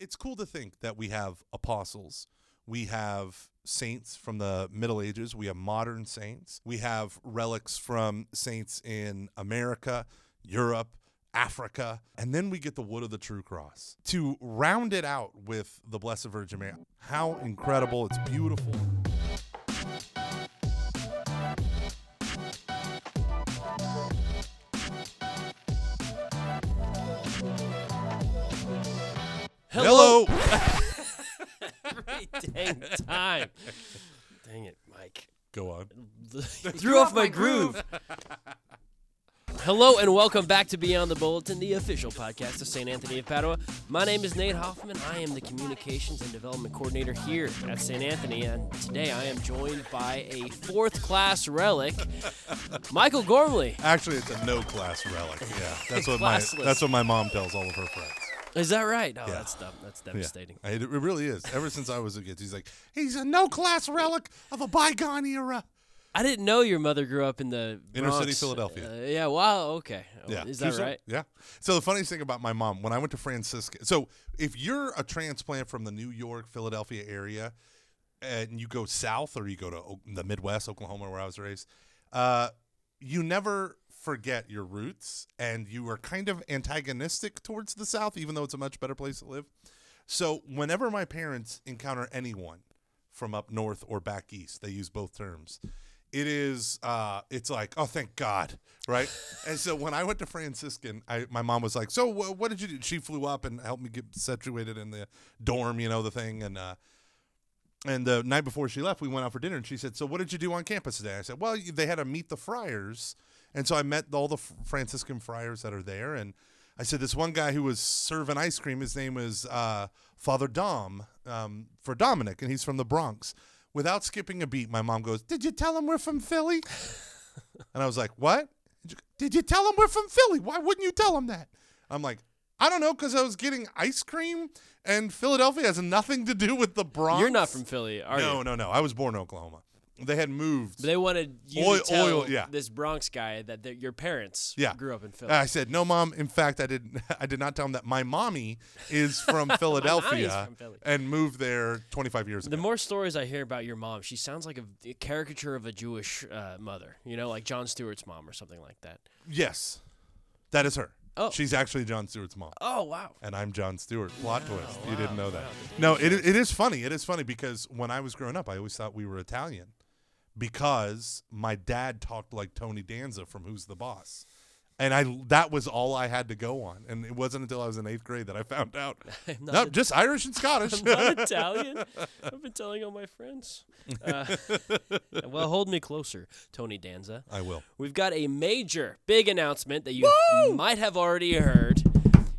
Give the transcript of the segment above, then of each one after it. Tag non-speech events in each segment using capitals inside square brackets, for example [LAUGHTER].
it's cool to think that we have apostles. We have saints from the Middle Ages. We have modern saints. We have relics from saints in America, Europe, Africa. And then we get the wood of the true cross to round it out with the Blessed Virgin Mary. How incredible! It's beautiful. Dang time. [LAUGHS] Dang it, Mike. Go on. [LAUGHS] Threw off my groove. Hello and welcome back to Beyond the Bulletin, the official podcast of St. Anthony of Padua. My name is Nate Hoffman. I am the Communications and Development Coordinator here at St. Anthony, and today I am joined by a fourth class relic, [LAUGHS] Michael Gormley. Actually, it's a no class relic. Yeah, that's what my Classless. that's what my mom tells all of her friends. Is that right? Oh, Yeah. that's dumb. That's devastating. I- It really is. Ever since I was a kid, he's like, he's a no class relic of a bygone era. I didn't know your mother grew up in the Inner city Bronx. Philadelphia. Uh, yeah. Wow. Okay. Yeah, Is that right? Yeah. So the funniest thing about my mom, when I went to Franciscan, so if you're a transplant from the New York, Philadelphia area, and you go south or you go to O- the Midwest, Oklahoma, where I was raised, uh, you never forget your roots, and you are kind of antagonistic towards the South, even though it's a much better place to live. So whenever my parents encounter anyone from up north or back east, they use both terms. It is, uh, it's like, oh, thank God, right? [LAUGHS] and so when I went to Franciscan, I, my mom was like, so wh- what did you do? She flew up and helped me get situated in the dorm, you know, the thing, and uh, and the night before she left, we went out for dinner, and she said, "So what did you do on campus today?" I said, "Well, they had to meet the friars, and so I met all the Franciscan friars that are there." And I said, "This one guy who was serving ice cream, his name was uh, Father Dom um, for Dominic, and he's from the Bronx." Without skipping a beat, my mom goes, "Did you tell him we're from Philly?" [LAUGHS] and I was like, "What? Did you tell him we're from Philly? Why wouldn't you tell him that?" I'm like. I don't know because I was getting ice cream, and Philadelphia has nothing to do with the Bronx. You're not from Philly, are no, you? no, no. I was born in Oklahoma. They had moved. They wanted you Oil- to tell oil, yeah. this Bronx guy that your parents Yeah. grew up in Philly. I said, "No, mom. In fact, I did. [LAUGHS] I did not tell them that my mommy is from [LAUGHS] Philadelphia from and moved there 25 years ago." the more stories I hear about your mom, she sounds like a, a caricature of a Jewish uh, mother. You know, like Jon Stewart's mom or something like that. yes, that is her. Oh. she's actually Jon Stewart's mom, Oh wow! and I'm Jon Stewart. Plot twist. You didn't know that. wow. No, it it is funny. It is funny because when I was growing up, I always thought we were Italian because my dad talked like Tony Danza from Who's the Boss. And I that was all I had to go on. And it wasn't until I was in eighth grade that I found out. I'm [LAUGHS] not, No, just Irish and Scottish. I'm [LAUGHS] not [LAUGHS] Italian. I've been telling all my friends. Uh, well, hold me closer, Tony Danza. I will. We've got a major, big announcement that you might have already heard.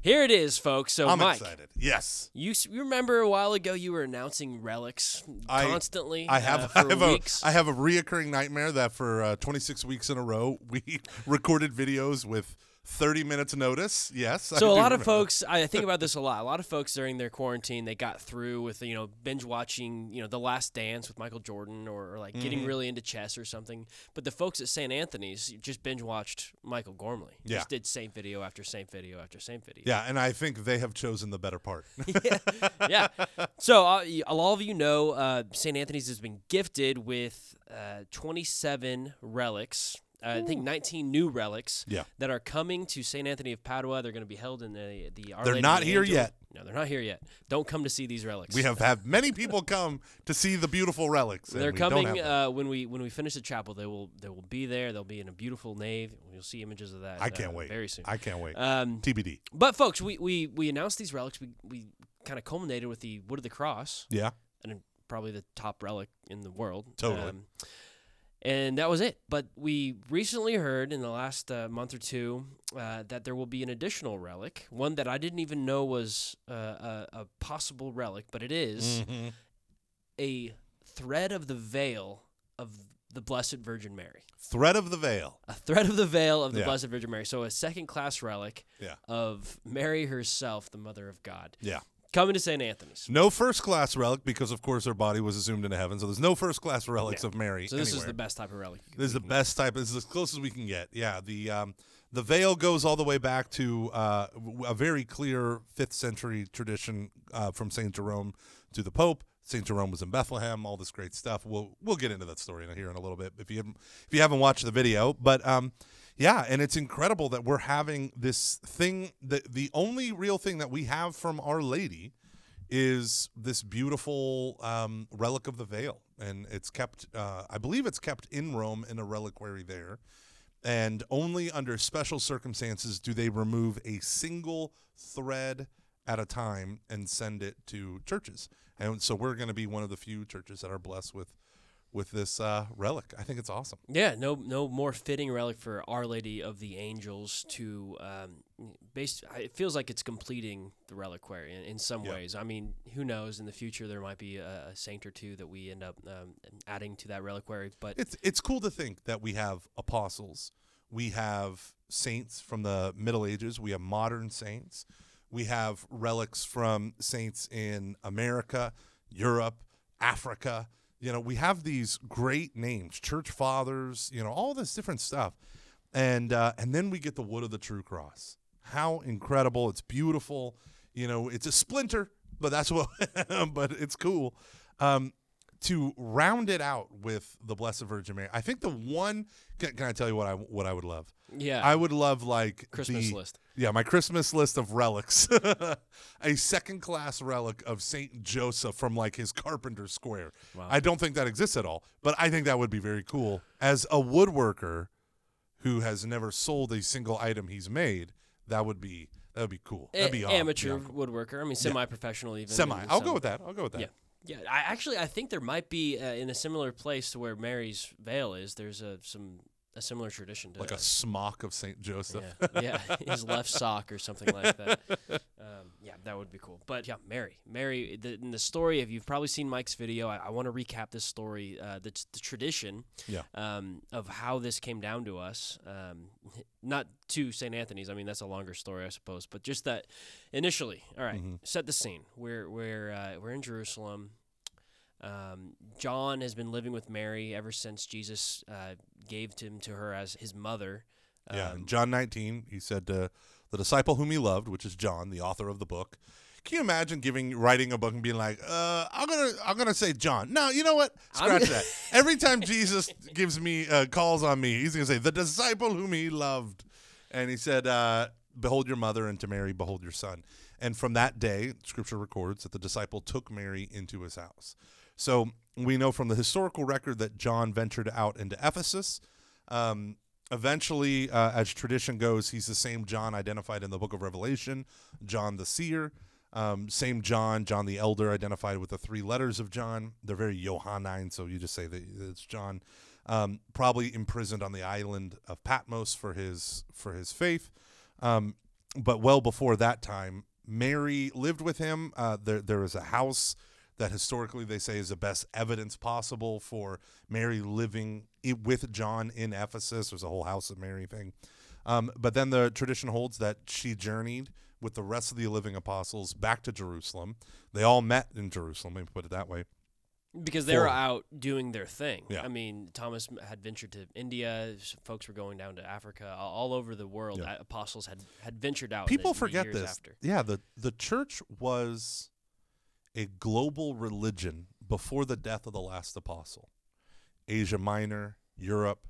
Here it is, folks. So, I'm Mike, excited. Yes. You, s- you remember a while ago you were announcing relics I- constantly. I have, uh, [LAUGHS] I for have weeks. a I have a reoccurring nightmare that for uh, 26 weeks in a row [LAUGHS] we recorded videos with 30 minutes notice. Yes. So a do lot of folks, I think about this a [LAUGHS] lot. A lot of folks during their quarantine, they got through with you know binge watching you know The Last Dance with Michael Jordan, or, or like Mm-hmm. getting really into chess or something. But the folks at St. Anthony's just binge watched Michael Gormley. Yeah. Just did same video after same video after same video. Yeah, and I think they have chosen the better part. [LAUGHS] yeah. Yeah. So uh, a lot of you know uh, St. Anthony's has been gifted with uh, 27 relics. Uh, I think 19 new relics Yeah. that are coming to St. Anthony of Padua. They're going to be held in the the. Our They're Lady not the here Angels- yet. No, they're not here yet. Don't come to see these relics. we have had many people come to see the beautiful relics. They're coming uh, when we when we finish the chapel. They will they will be there. They'll be in a beautiful nave. You'll see images of that. I can't uh, wait. Very soon. I can't wait. Um, TBD. but folks, we, we we announced these relics. We we kind of culminated with the wood of the cross. Yeah. and probably the top relic in the world. Um, Totally. And that was it. But we recently heard in the last uh, month or two uh, that there will be an additional relic, one that I didn't even know was uh, a, a possible relic, but it is Mhm. a thread of the veil of the Blessed Virgin Mary. Thread of the veil. A thread of the veil of the Yeah. Blessed Virgin Mary. So a second class relic Yeah. of Mary herself, the Mother of God. Yeah. Coming to St. Anthony's. No first class relic because, of course, her body was assumed into heaven. So there's no first class relics Yeah. of Mary. So this is the best type of relic. This is the best type. This is as close as we can get. Yeah, the um, the veil goes all the way back to uh, a very clear fifth century tradition uh, from Saint Jerome to the Pope. Saint Jerome was in Bethlehem. All this great stuff. We'll we'll get into that story here in a little bit if you haven't if you haven't watched the video. But um, yeah, and it's incredible that we're having this thing. that the only real thing that we have from Our Lady is this beautiful um, relic of the veil, and it's kept. Uh, I believe it's kept in Rome in a reliquary there, and only under special circumstances do they remove a single thread at a time and send it to churches. And so we're going to be one of the few churches that are blessed with with this uh, relic. I think it's awesome. Yeah, no, no more fitting relic for Our Lady of the Angels to, um, based. It feels like it's completing the reliquary in, in some ways. I mean, who knows? In the future, there might be a, a saint or two that we end up um, adding to that reliquary. But It's it's cool to think that we have apostles, we have saints from the Middle Ages, we have modern saints, we have relics from saints in America, Europe, Africa. You know, we have these great names, church fathers. You know, all this different stuff, and uh, and then we get the wood of the true cross. How incredible! It's beautiful. You know, it's a splinter, but that's what. [LAUGHS] but it's cool. Um, to round it out with the Blessed Virgin Mary, I think the one. Can, can I tell you what I what I would love? yeah, I would love like Christmas the- list. Yeah, my Christmas list of relics. [LAUGHS] a second class relic of Saint Joseph from like his Carpenter Square. Wow. I don't think that exists at all, but I think that would be very cool. As a woodworker who has never sold a single item he's made, that would be that would be cool. That'd A- be uh, amateur beyond cool. woodworker. I mean, semi-professional even. Semi. I'll some- go with that. I'll go with that. Yeah. Yeah, I actually I think there might be uh, in a similar place to where Mary's veil is. There's a some a similar tradition to Like a smock of Saint Joseph. yeah, yeah, [LAUGHS] [LAUGHS] his left sock or something like that. Um, yeah, that would be cool. But yeah, Mary, Mary. The, in the story, if you've probably seen Mike's video, I, I want to recap this story, uh, the, the tradition Yeah. um, of how this came down to us. Um, not to St. Anthony's. I mean, that's a longer story, I suppose. But just that initially. All right, Mhm. set the scene. We're we're uh, we're in Jerusalem. Um, John has been living with Mary ever since Jesus uh, gave him to her as his mother. Yeah, Um, in John 19, he said, uh, "The disciple whom he loved, which is John, the author of the book." Can you imagine giving writing a book and being like, uh, "I'm gonna, I'm gonna say John." No, you know what? Scratch that. Every time Jesus gives me uh, calls on me, he's gonna say, "The disciple whom he loved," and he said, uh, "Behold your mother, and to Mary, behold your son." And from that day, Scripture records that the disciple took Mary into his house. So we know from the historical record that John ventured out into Ephesus. Um, eventually, uh, as tradition goes, he's the same John identified in the book of Revelation, John the seer. Um, same John, John the elder, identified with the three letters of John. They're very Johannine, so you just say that it's John. Um, probably imprisoned on the island of Patmos for his for his faith. Um, but well before that time, Mary lived with him. Uh, there there is a house that historically they say is the best evidence possible for Mary living with John in Ephesus. There's a whole house of Mary thing. Um, but then the tradition holds that she journeyed with the rest of the living apostles back to Jerusalem. They all met in Jerusalem, let me put it that way. because they were out doing their thing. Yeah. I mean, Thomas had ventured to India. Folks were going down to Africa. All, over the world, Yeah. apostles had, had ventured out. People forget this. After. Yeah, the the church was a global religion before the death of the last apostle. Asia Minor, Europe,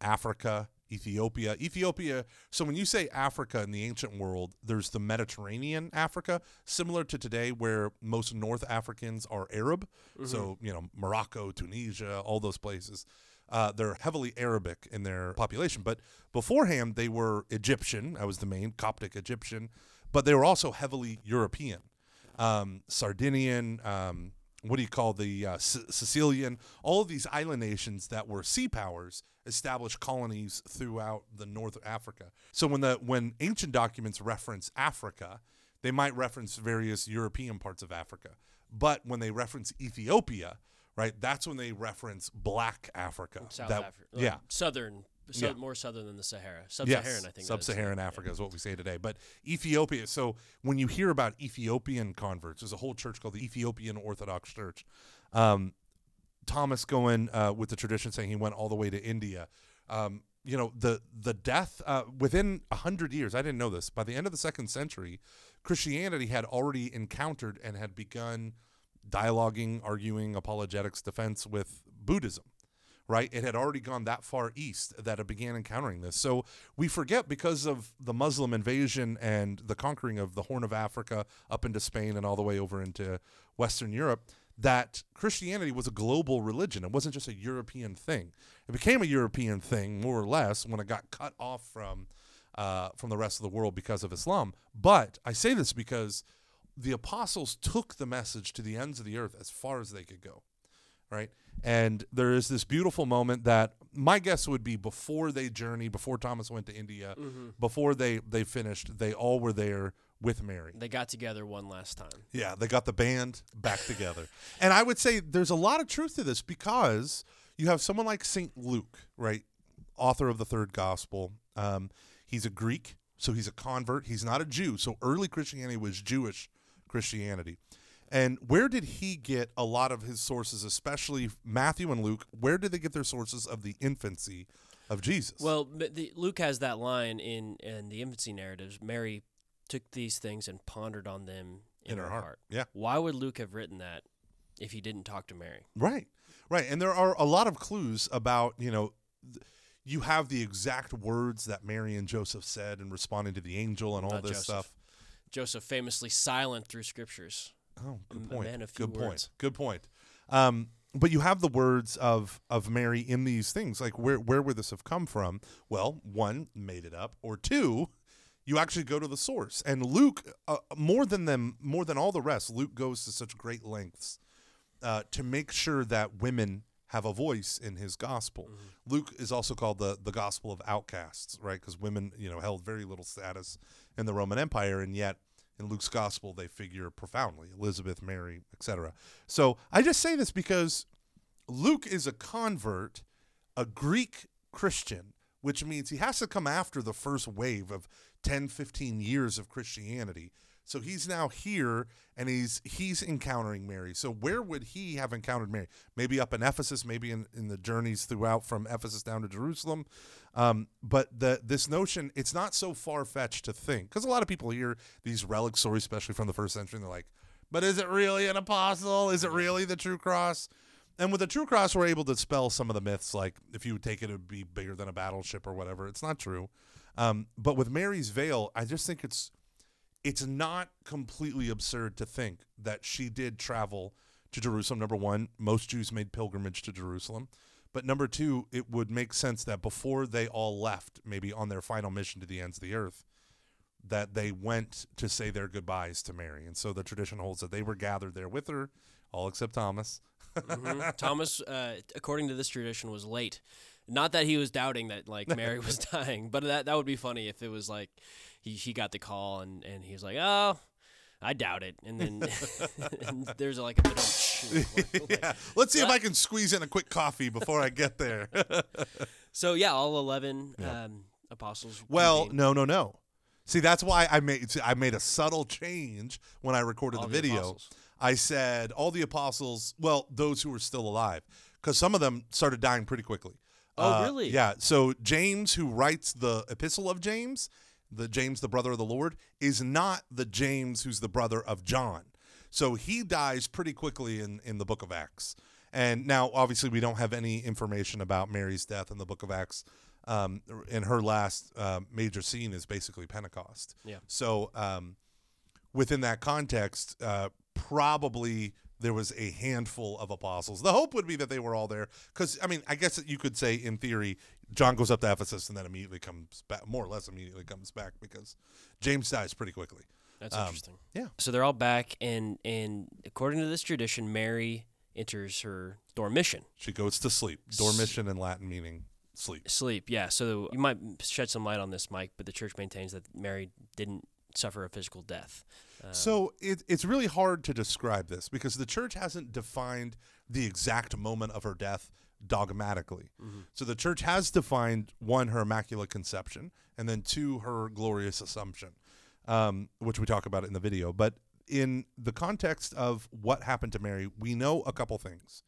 Africa, Ethiopia. Ethiopia. So when you say Africa in the ancient world, there's the Mediterranean Africa, similar to today, where most North Africans are Arab. So you know Morocco, Tunisia, all those places. Uh, they're heavily Arabic in their population, but beforehand they were Egyptian. I was the main Coptic Egyptian, but they were also heavily European, um, Sardinian. Um, what do you call the uh, S- Sicilian? All of these island nations that were sea powers established colonies throughout the North Africa. So when the when ancient documents reference Africa, they might reference various European parts of Africa. But when they reference Ethiopia, right, that's when they reference Black Africa. South That- Africa. Yeah. Southern so Yeah. more southern than the Sahara. Sub-Saharan, I think. Sub-Saharan Africa is what we say today. But Ethiopia. So when you hear about Ethiopian converts, there's a whole church called the Ethiopian Orthodox Church. Um, Thomas going uh, with the tradition saying he went all the way to India. Um, you know the the death uh, within a hundred years. I didn't know this. By the end of the second century, Christianity had already encountered and had begun dialoguing, arguing, apologetics, defense with Buddhism right? It had already gone that far east that it began encountering this. So we forget because of the Muslim invasion and the conquering of the Horn of Africa up into Spain and all the way over into Western Europe that Christianity was a global religion. It wasn't just a European thing. It became a European thing more or less when it got cut off from uh, from the rest of the world because of Islam. But I say this because the apostles took the message to the ends of the earth as far as they could go right? And there is this beautiful moment that my guess would be before they journeyed, before Thomas went to India, before they they finished, they all were there with Mary. They got together one last time. Yeah, they got the band back together. And I would say there's a lot of truth to this because you have someone like St. Luke, right? Author of the third gospel. Um, he's a Greek, so he's a convert. He's not a Jew. So early Christianity was Jewish Christianity. And where did he get a lot of his sources, especially Matthew and Luke? Where did they get their sources of the infancy of Jesus? Well, the, Luke has that line in in the infancy narratives. Mary took these things and pondered on them in, her, heart. Yeah. Why would Luke have written that if he didn't talk to Mary? Right, right, and there are a lot of clues about you know, th- you have the exact words that Mary and Joseph said in responding to the angel and all Not this Joseph. stuff. Joseph famously silent through scriptures. Oh, good point. man of few good point. Good point. Um, but you have the words of of Mary in these things. Like where where would this have come from? Well, one made it up, or two, you actually go to the source. And Luke, uh, more than them, more than all the rest, Luke goes to such great lengths uh, to make sure that women have a voice in his gospel. Mm-hmm. Luke is also called the the gospel of outcasts, right? Because women, you know, held very little status in the Roman Empire, and yet in Luke's gospel they figure profoundly. Elizabeth, Mary, etc. So I just say this because Luke is a convert, a Greek Christian, which means he has to come after the first wave of 10, 15 years of Christianity. So he's now here and he's he's encountering Mary. So where would he have encountered Mary? Maybe up in Ephesus, maybe in, in the journeys throughout from Ephesus down to Jerusalem. Um, but the this notion, it's not so far fetched to think because a lot of people hear these relic stories, especially from the first century, and they're like, "But is it really an apostle? Is it really the true cross?" And with the true cross, we're able to dispel some of the myths, like if you would take it, it would be bigger than a battleship or whatever. It's not true. Um, but with Mary's veil, I just think it's it's not completely absurd to think that she did travel to Jerusalem. Number one, most Jews made pilgrimage to Jerusalem. But number two, it would make sense that before they all left, maybe on their final mission to the ends of the earth, that they went to say their goodbyes to Mary. And so the tradition holds that they were gathered there with her, all except Thomas. Mhm. [LAUGHS] Thomas, uh, according to this tradition, was late. Not that he was doubting that like [LAUGHS] Mary was dying, but that that would be funny if it was like he he got the call and and he was like, oh. I doubt it, and then [LAUGHS] and there's like a bit of [LAUGHS] yeah. Let's see if I can squeeze in a quick coffee before I get there. So yeah, all eleven Yeah. um, apostles. well, no, no, no. See, that's why I made I made a subtle change when I recorded All the video. apostles. I said all the apostles, well, those who were still alive, because some of them started dying pretty quickly. Oh, Uh, really? Yeah. So James, who writes the Epistle of James, the James, the brother of the Lord, is not the James who's the brother of John. So he dies pretty quickly in in the Book of Acts. And now, obviously, we don't have any information about Mary's death in the Book of Acts. Um, and her last uh, major scene is basically Pentecost. Yeah. So um, within that context, uh, probably there was a handful of apostles. The hope would be that they were all there, because I mean, I guess that you could say in theory, John goes up to Ephesus and then immediately comes back, more or less immediately comes back, because James dies pretty quickly. That's Um, interesting. yeah. So they're all back, and and according to this tradition, Mary enters her dormition. She goes to sleep. Dormition in Latin meaning sleep. Sleep, yeah. So you might shed some light on this, Mike, but the church maintains that Mary didn't suffer a physical death. Um, So it, it's really hard to describe this because the church hasn't defined the exact moment of her death dogmatically. So the church has defined one, her immaculate conception, and then two, her glorious assumption, um, which we talk about in the video. But in the context of what happened to Mary, we know a couple things.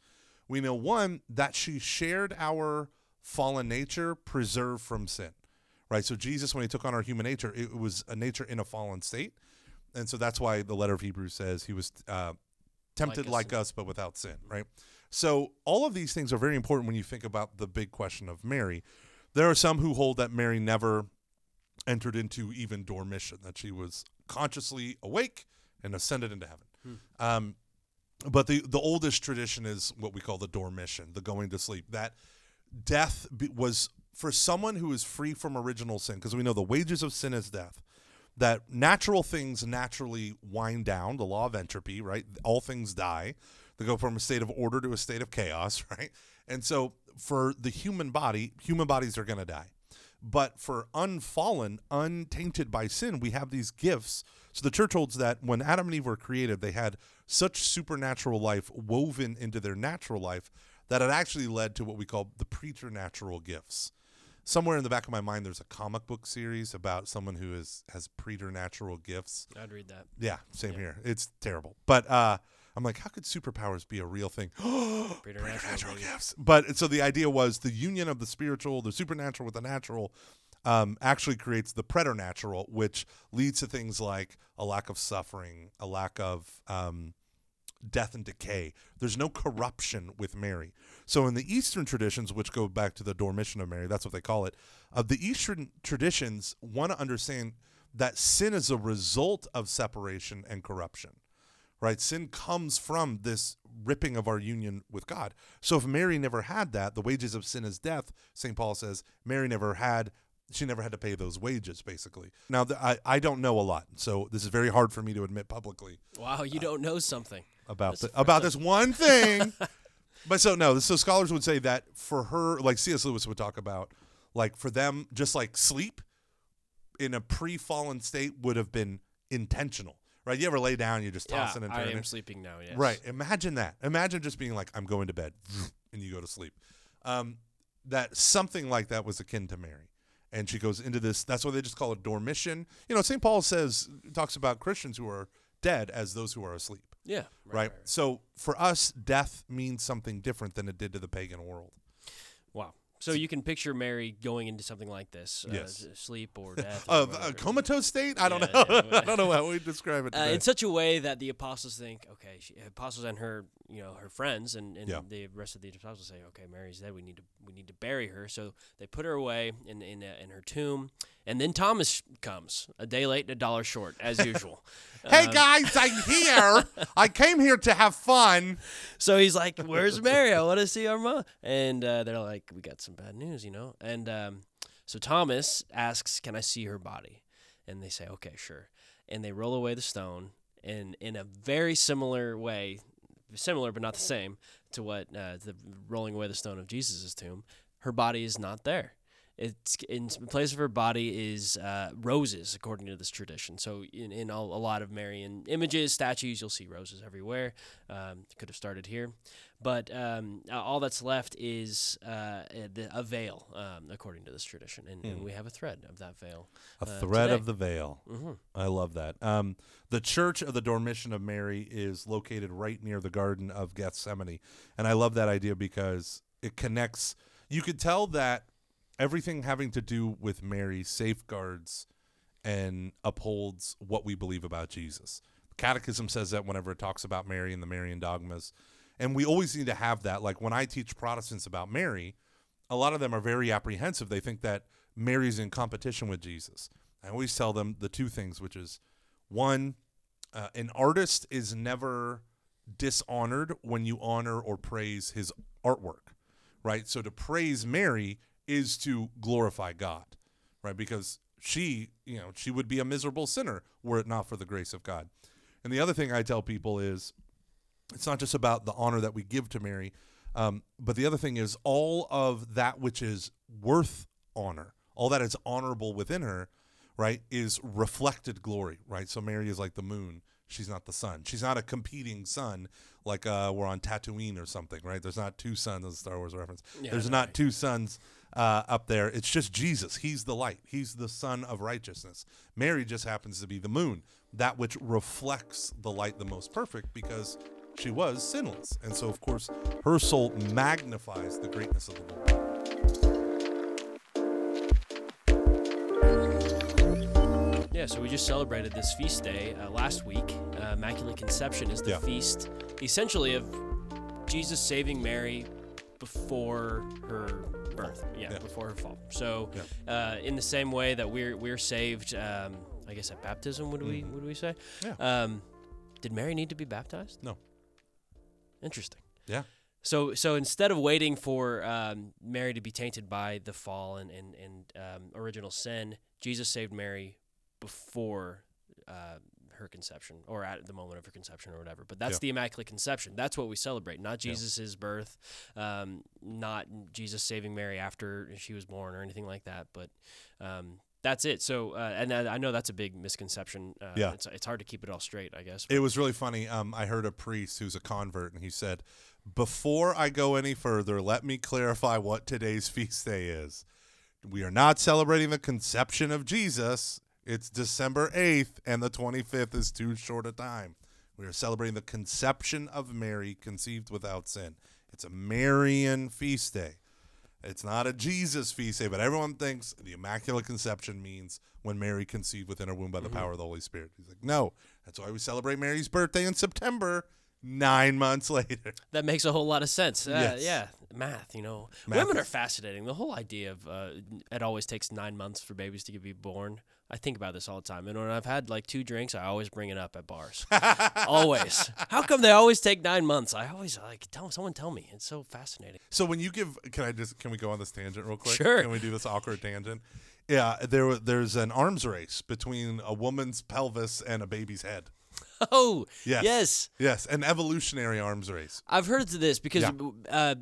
We know one, that she shared our fallen nature preserved from sin, right? So Jesus, when he took on our human nature, it was a nature in a fallen state. And so that's why the letter of Hebrews says he was uh, tempted like in- us, but without sin, right? So all of these things are very important when you think about the big question of Mary. There are some who hold that Mary never entered into even dormition, that she was consciously awake and ascended into heaven. Um, but the the oldest tradition is what we call the dormition, the going to sleep. That death be, was for someone who is free from original sin, because we know the wages of sin is death. That natural things naturally wind down, the law of entropy, right? All things die. They go from a state of order to a state of chaos, [LAUGHS] right? And so for the human body, human bodies are going to die. But for unfallen, untainted by sin, we have these gifts. So the church holds that when Adam and Eve were created, they had such supernatural life woven into their natural life that it actually led to what we call the preternatural gifts. Somewhere in the back of my mind, there's a comic book series about someone who is has preternatural gifts. I'd read that. Yeah, same here. It's terrible. But uh, I'm like, how could superpowers be a real thing? [GASPS] Preternatural, Preternatural gifts. But so the idea was the union of the spiritual, the supernatural with the natural, um, actually creates the preternatural, which leads to things like a lack of suffering, a lack of um, death and decay. There's no corruption with Mary. So in the Eastern traditions, which go back to the dormition of Mary, that's what they call it. Of the Eastern traditions, want to understand that sin is a result of separation and corruption. Right? Sin comes from this ripping of our union with God. So if Mary never had that, the wages of sin is death, St. Paul says, Mary never had she never had to pay those wages basically. Now I I don't know a lot. So this is very hard for me to admit publicly Wow, you don't know something. About the, about this one thing. [LAUGHS] but so no, so scholars would say that for her, like C.S. Lewis would talk about, like for them, just like sleep in a pre-fallen state would have been intentional, right? You ever lay down, you're just Yeah, tossing and I turning, am sleeping now. Yes. right? Imagine that. Imagine just being like, I'm going to bed, [LAUGHS] and you go to sleep. Um, that something like that was akin to Mary. And she goes into this. That's why they just call it dormition. You know, St. Paul says talks about Christians who are dead as those who are asleep Yeah. right, So for us, death means something different than it did to the pagan world. Wow. So you can picture Mary going into something like this, uh, yes. sleep or [LAUGHS] death, or Uh, a comatose state? I don't Yeah, know. yeah. [LAUGHS] I don't know how we describe it. uh, in such a way that the apostles think, okay, she, apostles and her, you know, her friends and, and Yeah. the rest of the apostles say, okay, Mary's dead. We need to we need to bury her. So they put her away in in, uh, in her tomb, and then Thomas comes a day late and a dollar short as [LAUGHS] usual. hey Um, guys, I'm [LAUGHS] here. I came here to have fun. So he's like, "Where's Mary? I want to see our mom." And uh, they're like, "We got some bad news, you know." And um, so Thomas asks, "Can I see her body?" And they say, "Okay, sure." And they roll away the stone, and in a very similar way, similar but not the same to what uh, the rolling away the stone of Jesus' tomb, her body is not there. It's in place of her body is uh, roses, according to this tradition. So in, in a, a lot of Marian images, statues, you'll see roses everywhere. Um, could have started here, but um, all that's left is uh, a, the- a veil, um, according to this tradition, and, and we have a thread of that veil. A uh, thread today. of the veil. hmm I love that. Um, the Church of the Dormition of Mary is located right near the Garden of Gethsemane, and I love that idea because it connects. You could tell that everything having to do with Mary safeguards and upholds what we believe about Jesus. The Catechism says that whenever it talks about Mary and the Marian dogmas, and we always need to have that. Like when I teach Protestants about Mary, a lot of them are very apprehensive. They think that Mary's in competition with Jesus. I always tell them the two things, which is one, uh, an artist is never dishonored when you honor or praise his artwork, right? So to praise Mary is to glorify God, right? Because she, you know, she would be a miserable sinner were it not for the grace of God. And the other thing I tell people is it's not just about the honor that we give to Mary, um, but the other thing is all of that which is worth honor, all that is honorable within her, right, is reflected glory, right? So Mary is like the moon. she's not the sun. She's not a competing sun like uh, we're on Tatooine or something, right? There's not two suns as a Star Wars reference. Yeah, There's no, not right. two suns uh, up there. It's just Jesus. He's the light. He's the sun of righteousness. Mary just happens to be the moon, that which reflects the light the most perfect because she was sinless. And so, of course, her soul magnifies the greatness of the Lord. Yeah, so we just celebrated this feast day uh, last week. Uh, Immaculate Conception is the Yeah. feast, essentially, of Jesus saving Mary before her birth. Yeah, Yeah. before her fall. So, uh, in the same way that we're we're saved, um, I guess at baptism, would we would we say? Mm. Yeah. Um, did Mary need to be baptized? No. Interesting. Yeah. So, so instead of waiting for um, Mary to be tainted by the fall and and, and um, original sin, Jesus saved Mary before uh, her conception, or at the moment of her conception, or whatever. But that's Yeah. the Immaculate Conception. That's what we celebrate, not Yeah. Jesus' birth, um, not Jesus saving Mary after she was born, or anything like that. But um, that's it. So, uh, and I, I know that's a big misconception. Uh, Yeah. it's, it's hard to keep it all straight, I guess. It was really funny. Um, I heard a priest who's a convert, and he said, Before I go any further, let me clarify what today's feast day is. We are not celebrating the conception of Jesus. It's December 8th, and the 25th is too short a time. We are celebrating the conception of Mary, conceived without sin. It's a Marian feast day. It's not a Jesus feast day, but everyone thinks the Immaculate Conception means when Mary conceived within her womb by the power of the Holy Spirit. He's like, no, that's why we celebrate Mary's birthday in September, nine months [LAUGHS] later. That makes a whole lot of sense. Uh, Yes. Yeah, math. You know, Math women is- are fascinating. The whole idea of uh, it always takes nine months for babies to be born. I think about this all the time, and when I've had like two drinks, I always bring it up at bars. [LAUGHS] always. How come they always take nine months? I always like tell someone tell me. It's so fascinating. So when you give, can I just can we go on this tangent real quick? Sure. Can we do this awkward tangent? Yeah, there there's an arms race between a woman's pelvis and a baby's head. [LAUGHS] Oh Yes. yes. Yes, an evolutionary arms race. I've heard of this because Yeah. uh,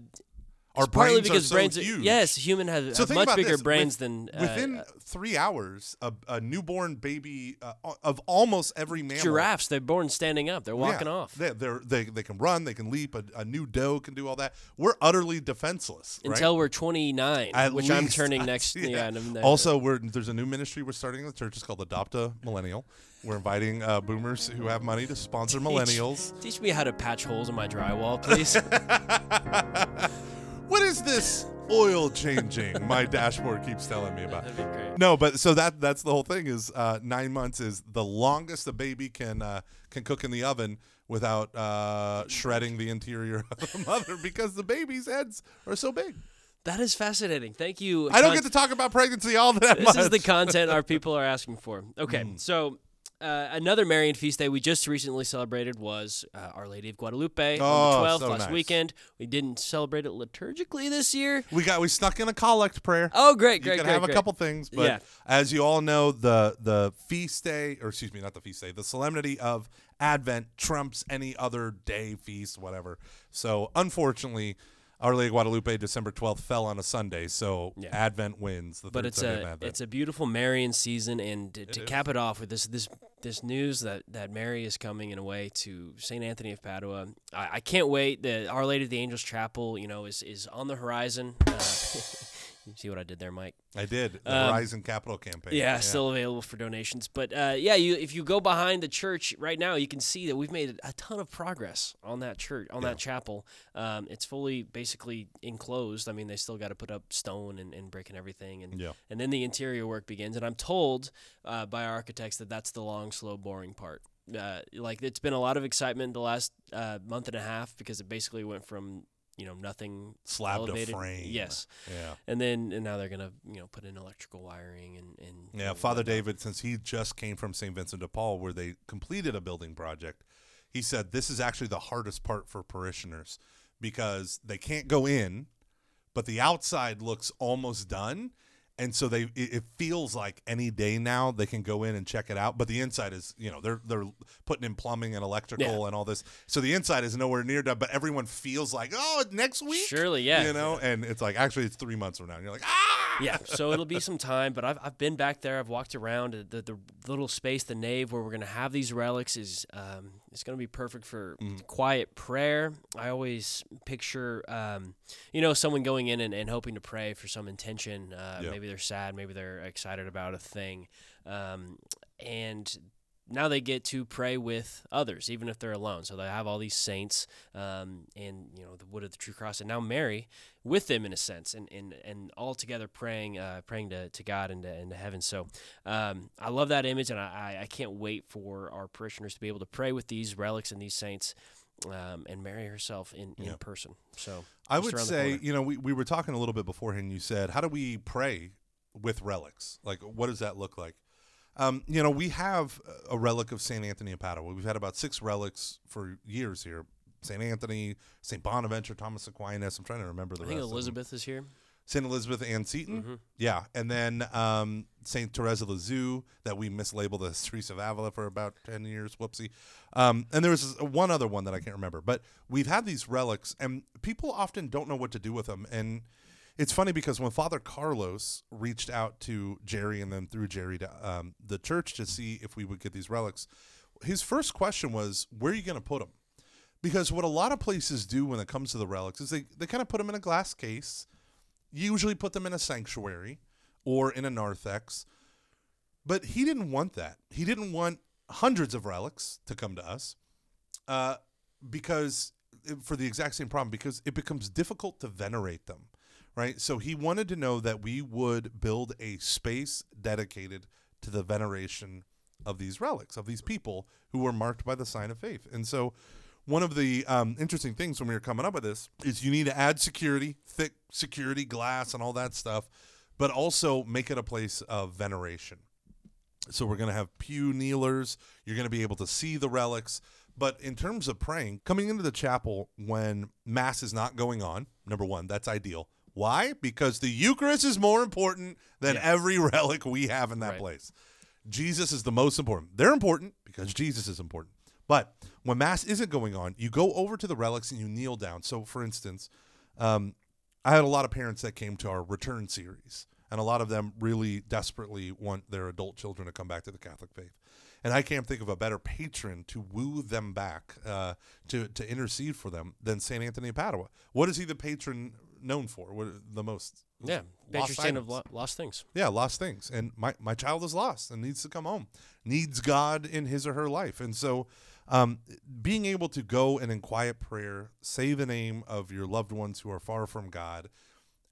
Our partly brains are because so brains. huge. Yes, human has So have much bigger this. brains With- than uh, Within three hours, a, a newborn baby uh, of almost every mammal. giraffes. They're born standing up. They're Yeah, walking off. They, they're, they they can run, they can leap. A, a new doe can do all that. We're utterly defenseless. right? Until we're 29, At which I'm turning next. [LAUGHS] yeah. I'm- Also, we're there's a new ministry we're starting in the church. It's called Adopt a Millennial. We're inviting uh, boomers who have money to sponsor millennials. Teach me how to patch holes in my drywall, please. [LAUGHS] [LAUGHS] what is this oil changing? My [LAUGHS] dashboard keeps telling me about. That'd be great. No, but so that that's the whole thing. Is uh, nine months is the longest a baby can uh, can cook in the oven without uh, shredding the interior [LAUGHS] of the mother because the baby's heads are so big. That is fascinating. Thank you. I don't Con- get to talk about pregnancy all that much. This much. is the content our [LAUGHS] people are asking for. Okay, Mm. so. Uh, another Marian feast day we just recently celebrated was uh, Our Lady of Guadalupe on the 12th so last nice. weekend. We didn't celebrate it liturgically this year. we got we snuck in a collect prayer. Oh, great, great, you can great, have great. a couple things, but Yeah. as you all know, the the feast day, or excuse me, not the feast day, the solemnity of Advent trumps any other day, feast, whatever. So unfortunately, Our Lady of Guadalupe, December twelfth, fell on a Sunday, so Yeah. Advent wins. The but it's a it's a beautiful Marian season, and to, to cap it off with this this this news that that Mary is coming in a way to Saint Anthony of Padua. I, I can't wait. The Our Lady of the Angels Chapel, you know, is is on the horizon. Uh, [LAUGHS] you see what I did there, Mike? I did the Um, Horizon Capital campaign. Yeah, still available for donations. But uh, yeah, you if you go behind the church right now, you can see that we've made a ton of progress on that church, on Yeah. that chapel. Um, it's fully basically enclosed. I mean, they still got to put up stone and, and brick and everything, and Yeah. and then the interior work begins. And I'm told uh, by our architects that that's the long, slow, boring part. Uh, like it's been a lot of excitement the last uh, month and a half because it basically went from you know nothing Slab elevated. to frame. Yes, Yeah. and then and now they're gonna you know put in electrical wiring and and Yeah, Father whatnot. David, since he just came from St. Vincent de Paul, where they completed a building project, he said this is actually the hardest part for parishioners because they can't go in, but the outside looks almost done. And so they it, feels like any day now they can go in and check it out but the inside is you know they're they're putting in plumbing and electrical Yeah. and all this so the inside is nowhere near done but everyone feels like oh next week Surely, yeah. you know and it's like actually it's three months from now and you're like ah yeah, so it'll be some time, but I've, I've been back there. I've walked around the, the little space, the nave where we're gonna have these relics is um, it's gonna be perfect for Mm. quiet prayer. I always picture um, you know someone going in and, and hoping to pray for some intention. Uh, Yeah. Maybe they're sad, maybe they're excited about a thing, um, and now they get to pray with others, even if they're alone. So they have all these saints, um, and you know the wood of the true cross, and now Mary with them in a sense, and and, and all together praying, uh, praying to, to God and to, and to heaven. So um, I love that image, and I, I can't wait for our parishioners to be able to pray with these relics and these saints. Um, and Mary herself in, in Yeah. person. So I would say, you know, we, we were talking a little bit beforehand. You said, how do we pray with relics? Like, what does that look like? Um, you know, we have a relic of St. Anthony of Padua. We've had about six relics for years here. St. Anthony, St. Bonaventure, Thomas Aquinas. I'm trying to remember the I think rest. Elizabeth is here. St. Elizabeth Ann Seton. Mhm. Yeah. And then um, St. Therese Lisieux that we mislabeled as [LAUGHS] Teresa of Avila for about 10 years. Whoopsie. Um, and there was one other one that I can't remember. But we've had these relics, and people often don't know what to do with them. And it's funny because when Father Carlos reached out to Jerry and then through Jerry to um, the church to see if we would get these relics, his first question was, Where are you going to put them? Because what a lot of places do when it comes to the relics is they, they kind of put them in a glass case usually put them in a sanctuary or in a narthex. But he didn't want that. He didn't want hundreds of relics to come to us uh, because for the exact same problem, because it becomes difficult to venerate them, right? So he wanted to know that we would build a space dedicated to the veneration of these relics, of these people who were marked by the sign of faith. And so one of the um, interesting things when we were coming up with this is you need to add security, thick security, glass, and all that stuff, but also make it a place of veneration. So we're going to have pew kneelers. You're going to be able to see the relics. But in terms of praying, coming into the chapel when Mass is not going on, number one, that's ideal. Why? Because the Eucharist is more important than Yeah. every [LAUGHS] relic we have in that Right. place. Jesus is the most important. They're important because Jesus is important. But when Mass isn't going on, you go over to the relics and you kneel down. So, for instance, um, I had a lot of parents that came to our return series, and a lot of them really desperately want their adult children to come back to the Catholic faith. And I can't think of a better patron to woo them back, uh, to to intercede for them than Saint Anthony of Padua. What is he the patron known for? What the most? Yeah, Lost patron of lo- lost things. Yeah, lost things. And my, my child is lost and needs to come home, needs God in his or her life. And so um, being able to go and in quiet prayer, say the name of your loved ones who are far from God,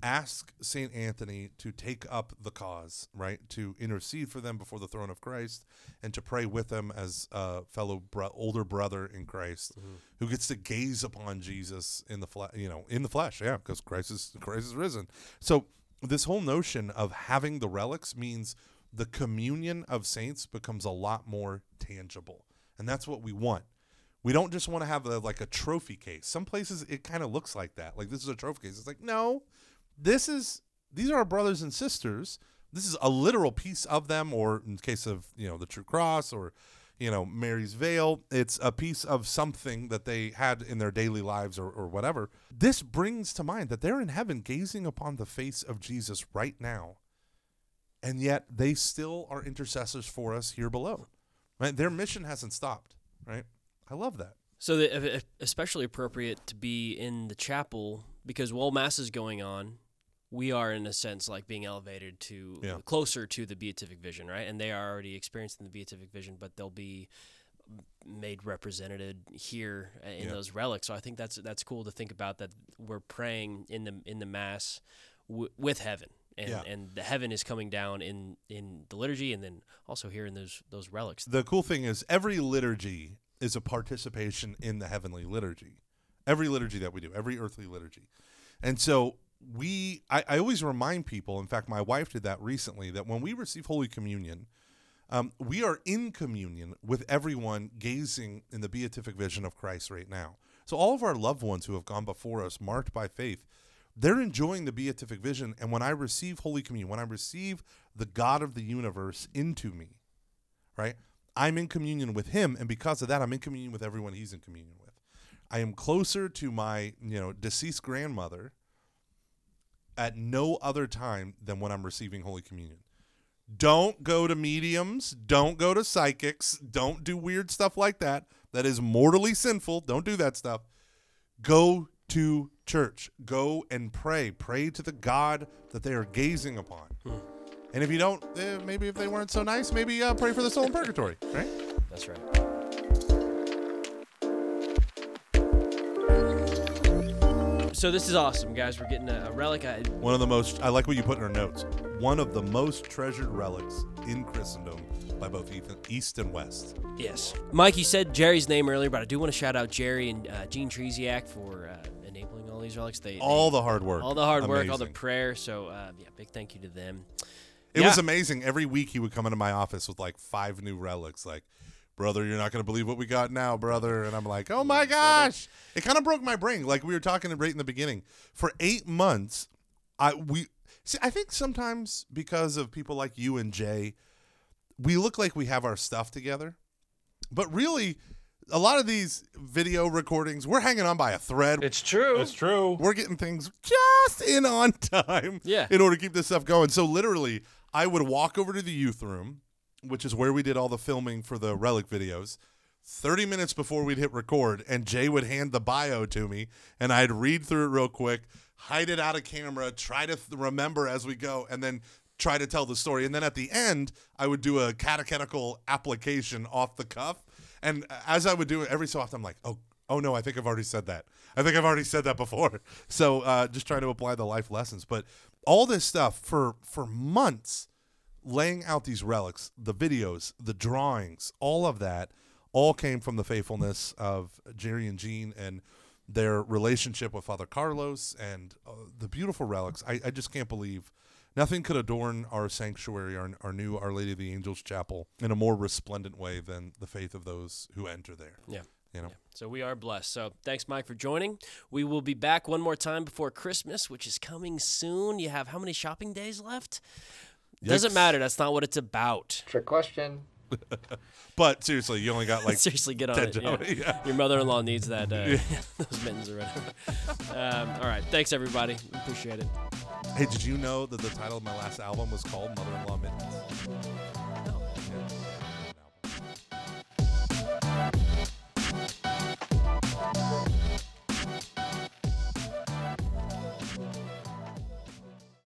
ask St. Anthony to take up the cause, right? To intercede for them before the throne of Christ and to pray with them as a fellow bro- older brother in Christ mm-hmm. who gets to gaze upon Jesus in the flesh, you know, in the flesh. Yeah, because Christ is Christ is risen. So this whole notion of having the relics means the communion of saints becomes a lot more tangible. And that's what we want. We don't just want to have a, like a trophy case. Some places it kind of looks like that. Like this is a trophy case. It's like, no, this is these are our brothers and sisters. This is a literal piece of them, or in case of you know the true cross or you know Mary's veil, it's a piece of something that they had in their daily lives or, or whatever. This brings to mind that they're in heaven gazing upon the face of Jesus right now. And yet they still are intercessors for us here below. Right? Their mission hasn't stopped. Right? I love that. So especially appropriate to be in the chapel because while mass is going on, we are in a sense like being elevated to Yeah. closer to the beatific vision, right? And they are already experiencing the beatific vision, but they'll be made represented here uh, in Yeah. those relics. So I think that's that's cool to think about that we're praying in the in the mass w- with heaven. And, Yeah. and the heaven is coming down in, in the liturgy and then also here in those those relics. The cool thing is every liturgy is a participation in the heavenly liturgy. Every liturgy that we do, every earthly liturgy. And so we I, I always remind people, in fact, my wife did that recently, that when we receive Holy Communion, um, we are in communion with everyone gazing in the beatific vision of Christ right now. So all of our loved ones who have gone before us, marked by faith, they're enjoying the beatific vision. And when I receive Holy Communion, when I receive the God of the universe into me, right? I'm in communion with him, and because of that, I'm in communion with everyone he's in communion with. I am closer to my, you know, deceased grandmother at no other time than when I'm receiving Holy Communion. Don't go to mediums, don't go to psychics, don't do weird stuff like that. That is mortally sinful. Don't do that stuff. Go to church. Go and pray. Pray to the God that they are gazing upon. And if you don't, eh, maybe if they weren't so nice, maybe uh, pray for the soul in purgatory, right? That's right. So this is awesome, guys. We're getting a, a relic. I, One of the most, I like what you put in our notes. One of the most treasured relics in Christendom by both East and West. yes, Mike. You said Jerry's name earlier, but I do want to shout out Jerry and uh, Gene Treziak for uh, enabling all these relics. They, All the hard work. all the hard work, all the Amazing. prayer. So uh, yeah, big thank you to them. It Yeah. was amazing. Every week he would come into my office with like five new relics. Like, brother, you're not going to believe what we got now, brother. And I'm like, oh my gosh. It kind of broke my brain. Like we were talking right in the beginning. For eight months, I we see. I think sometimes because of people like you and Jay, we look like we have our stuff together, but really. A lot of these video recordings, we're hanging on by a thread. It's true. It's true. We're getting things just in on [LAUGHS] time Yeah. in order to keep this stuff going. So literally, I would walk over to the youth room, which is where we did all the filming for the relic videos. 30 minutes before we'd hit record, and Jay would hand the bio to me, and I'd read through it real quick, hide it out of camera, try to th- remember as we go, and then try to tell the story. And then at the end, I would do a catechetical application off the cuff. And as I would do it every so often, I'm like, oh, oh no, I think I've already said that. I think I've already said that before. [LAUGHS] So uh, just trying to apply the life lessons. But all this stuff for for months, laying out these relics, the videos, the drawings, all of that, all came from the faithfulness of Jerry and Jean and their relationship with Father Carlos and uh, the beautiful relics. I, I just can't believe nothing could adorn our sanctuary, our, our new Our Lady of the Angels Chapel, in a more resplendent way than the faith of those who enter there. Yeah. You know, Yeah. So we are blessed. So thanks, Mike, for joining. We will be back one more time before Christmas, which is coming soon. You have how many shopping days left? Doesn't matter. That's not what it's about. Trick question. [LAUGHS] but seriously, you only got like [LAUGHS] Seriously, get on it. Yeah. [LAUGHS] Yeah. Your mother-in-law needs that uh, those mittens or whatever. Um, all right. Thanks, everybody. Appreciate it. Hey, did you know that the title of my last album was called Mother-in-Law Mittens?